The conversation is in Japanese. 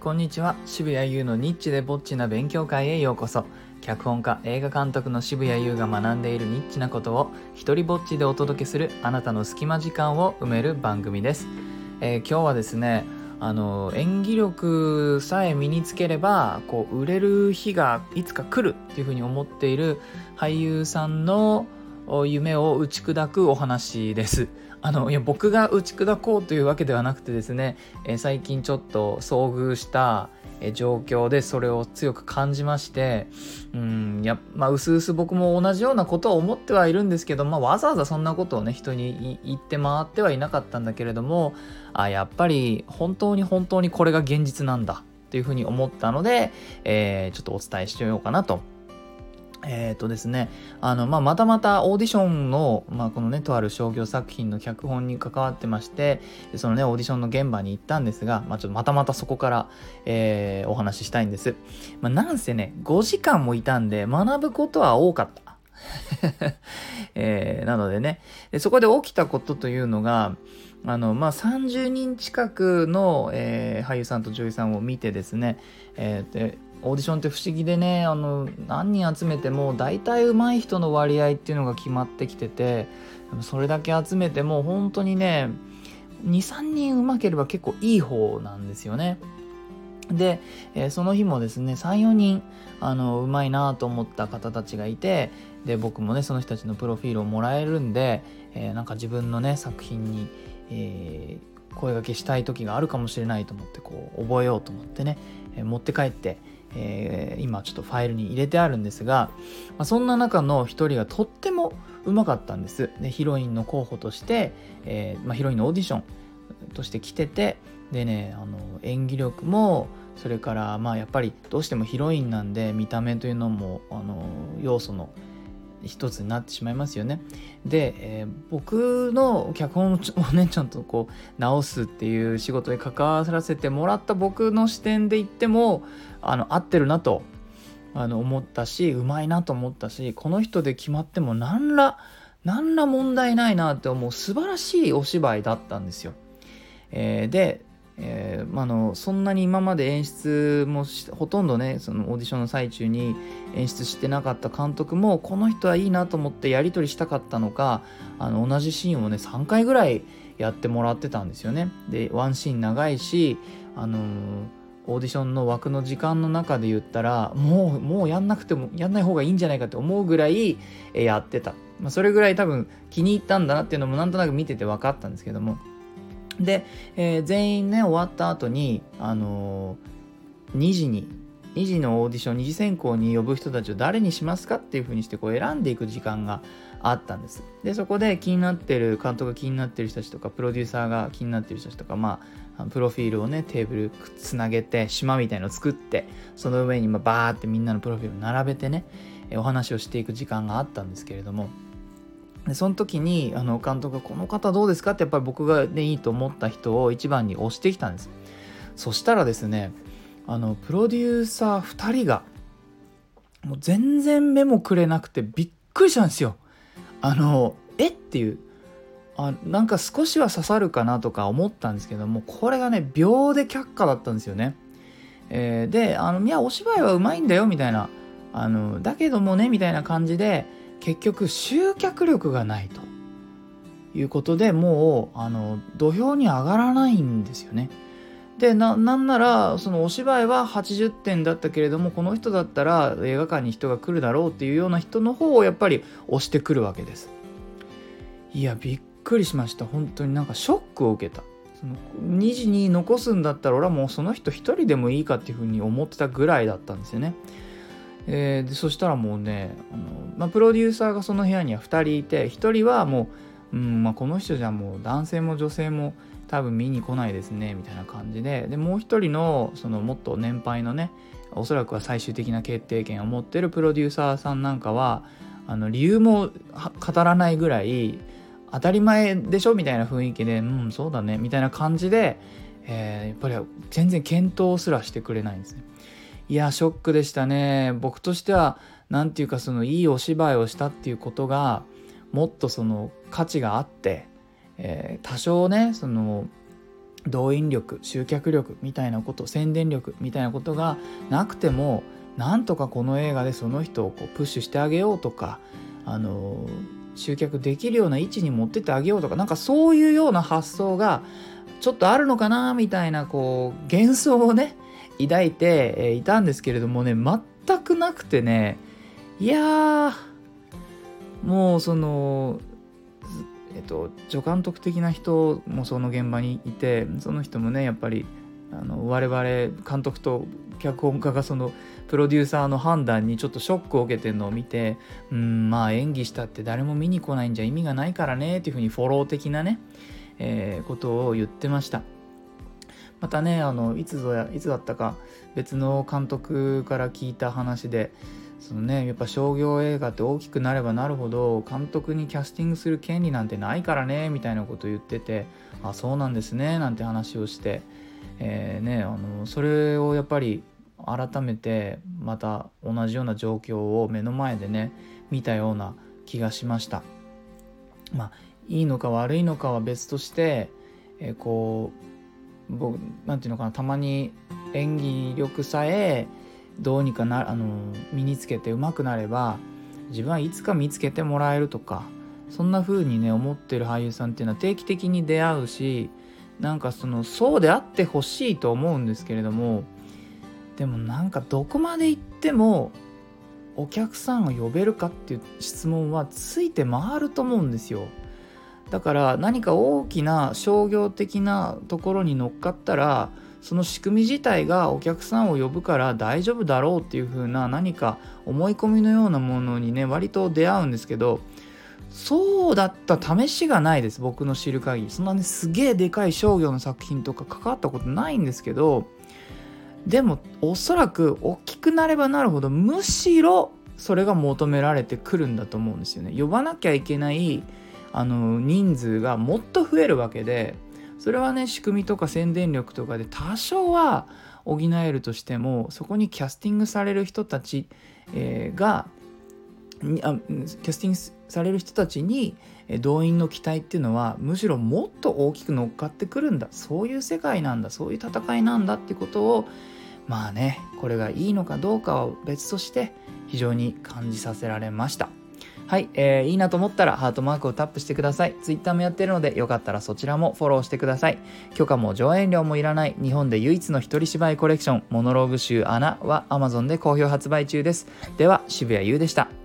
こんにちは。渋谷優のニッチでぼっちな勉強会へようこそ。脚本家映画監督の渋谷優が学んでいるニッチなことを一人ぼっちでお届けするあなたの隙間時間を埋める番組です、えー、今日はですねあの演技力さえ身につければこう売れる日がいつか来るっていうふうに思っている俳優さんの夢を打ち砕くお話です。あのいや僕が打ち砕こうというわけではなくてですね、え最近ちょっと遭遇した状況でそれを強く感じましてうんやまあうすうす僕も同じようなことを思ってはいるんですけど、まあ、わざわざそんなことをね人に言って回ってはいなかったんだけれどもあやっぱり本当に本当にこれが現実なんだというふうに思ったので、えー、ちょっとお伝えしてみようかなとえ、ー、とですね、あの、まあ、またまたオーディションの、まあ、このね、とある商業作品の脚本に関わってまして、そのね、オーディションの現場に行ったんですが、まあ、ちょっとまたまたそこから、えー、お話ししたいんです。まあ、なんせね、5時間もいたんで、学ぶことは多かった。えー、なのでねで、そこで起きたことというのが、あの、まあ、30人近くの、えー、俳優さんと女優さんを見てですね、えー、オーディションって不思議でねあの何人集めても大体上手い人の割合っていうのが決まってきててそれだけ集めても本当にね23人うまければ結構いい方なんですよね。で、えー、その日もですね34人あのうまいなと思った方たちがいてで僕もねその人たちのプロフィールをもらえるんで、えー、なんか自分のね作品に、えー、声がけしたい時があるかもしれないと思ってこう覚えようと思ってね、え持って帰ってえー、今ちょっとファイルに入れてあるんですが、まあ、そんな中の一人がとってもうまかったんです。でヒロインの候補として、えー、まあ、ヒロインのオーディションとして来ててでねあの演技力もそれからまあやっぱりどうしてもヒロインなんで見た目というのもあの要素の一つになってしまいますよね。で、えー、僕の脚本をねちゃんとこう直すっていう仕事に関わらせてもらった僕の視点で言ってもあの合ってるなとあの思ったしうまいなと思ったしこの人で決まっても何ら何ら問題ないなって思う素晴らしいお芝居だったんですよ。えー、でえー、まあのそんなに今まで演出もほとんどねそのオーディションの最中に演出してなかった監督もこの人はいいなと思ってやり取りしたかったのかあの同じシーンをね3回ぐらいやってもらってたんですよね。でワンシーン長いしあのーオーディションの枠の時間の中で言ったらもうもうやんなくてもやんない方がいいんじゃないかって思うぐらいやってた、まあ、それぐらい多分気に入ったんだなっていうのもなんとなく見てて分かったんですけどもで、えー、全員ね終わった後にあのー、2時に2時のオーディション2次選考に呼ぶ人たちを誰にしますかっていうふうにしてこう選んでいく時間があったんです。でそこで気になってる監督が気になってる人たちとかプロデューサーが気になってる人たちとかまあプロフィールをねテーブルつなげて島みたいのを作ってその上にまバーってみんなのプロフィールを並べてねお話をしていく時間があったんですけれどもでその時にあの監督が「この方どうですか?」ってやっぱり僕がねいいと思った人を一番に押してきたんです。そしたらですねあのプロデューサー2人がもう全然目もくれなくてびっくりしたんですよ。あのえっていう。あなんか少しは刺さるかなとか思ったんですけどもこれがね秒で却下だったんですよね、えー、であのいやお芝居はうまいんだよみたいな。あのだけどもねみたいな感じで結局集客力がないということでもうあの土俵に上がらないんですよね。でなんならそのお芝居は80点だったけれどもこの人だったら映画館に人が来るだろうっていうような人の方をやっぱり押してくるわけです。いやびっくりしました本当になんかショックを受けた。その2時に残すんだったら俺はもうその人1人でもいいかっていうふうに思ってたぐらいだったんですよね。えー、でそしたらもうねあの、まあ、プロデューサーがその部屋には2人いて1人はもう、うんまあ、この人じゃもう男性も女性も多分見に来ないですねみたいな感じででもう1人のそのもっと年配のねおそらくは最終的な決定権を持ってるプロデューサーさんなんかはあの理由も語らないぐらい当たり前でしょみたいな雰囲気でうんそうだねみたいな感じで、えー、やっぱり全然検討すらしてくれないんですね。いやショックでしたね。僕としては何て言うかそのいいお芝居をしたっていうことがもっとその価値があって、えー、多少ねその動員力集客力みたいなこと宣伝力みたいなことがなくてもなんとかこの映画でその人をこうプッシュしてあげようとかあの集客できるような位置に持ってってあげようとかなんかそういうような発想がちょっとあるのかなみたいなこう幻想をね抱いていたんですけれどもね全くなくてねいやもうそのえっと助監督的な人もその現場にいてその人もねやっぱりあの我々監督と脚本家がそのプロデューサーの判断にちょっとショックを受けてるのを見てうんまあ演技したって誰も見に来ないんじゃ意味がないからねっていうふうにフォロー的なね、えー、ことを言ってました。またねあのいつぞやいつだったか別の監督から聞いた話でそのねやっぱ商業映画って大きくなればなるほど監督にキャスティングする権利なんてないからねみたいなこと言っててあそうなんですねなんて話をしてえー、ね、あのそれをやっぱり改めてまた同じような状況を目の前でね見たような気がしました。まあいいのか悪いのかは別として、えー、こう僕なんていうのかなたまに演技力さえどうにかなあの身につけてうまくなれば自分はいつか見つけてもらえるとかそんな風にね思ってる俳優さんっていうのは定期的に出会うしなんかそのそうであってほしいと思うんですけれどもでもなんかどこまで行ってもお客さんを呼べるかっていう質問はついて回ると思うんですよ。だから何か大きな商業的なところに乗っかったらその仕組み自体がお客さんを呼ぶから大丈夫だろうっていう風な何か思い込みのようなものにね割と出会うんですけどそうだった試しがないです僕の知る限り。そんなにすげえでかい商業の作品とか関わったことないんですけどでもおそらく大きくなればなるほどむしろそれが求められてくるんだと思うんですよね。呼ばなきゃいけないあの人数がもっと増えるわけでそれはね仕組みとか宣伝力とかで多少は補えるとしてもそこにキャスティングされる人たち、えー、があキャスティングされる人たちに動員の期待っていうのはむしろもっと大きく乗っかってくるんだ。そういう世界なんだ。そういう戦いなんだってことをまあねこれがいいのかどうかは別として非常に感じさせられました。はい、えー、いいなと思ったらハートマークをタップしてください。Twitter もやってるのでよかったらそちらもフォローしてください。許可も上演料もいらない。日本で唯一の一人芝居コレクションモノローグ集穴は Amazon で好評発売中です。では渋谷優でした。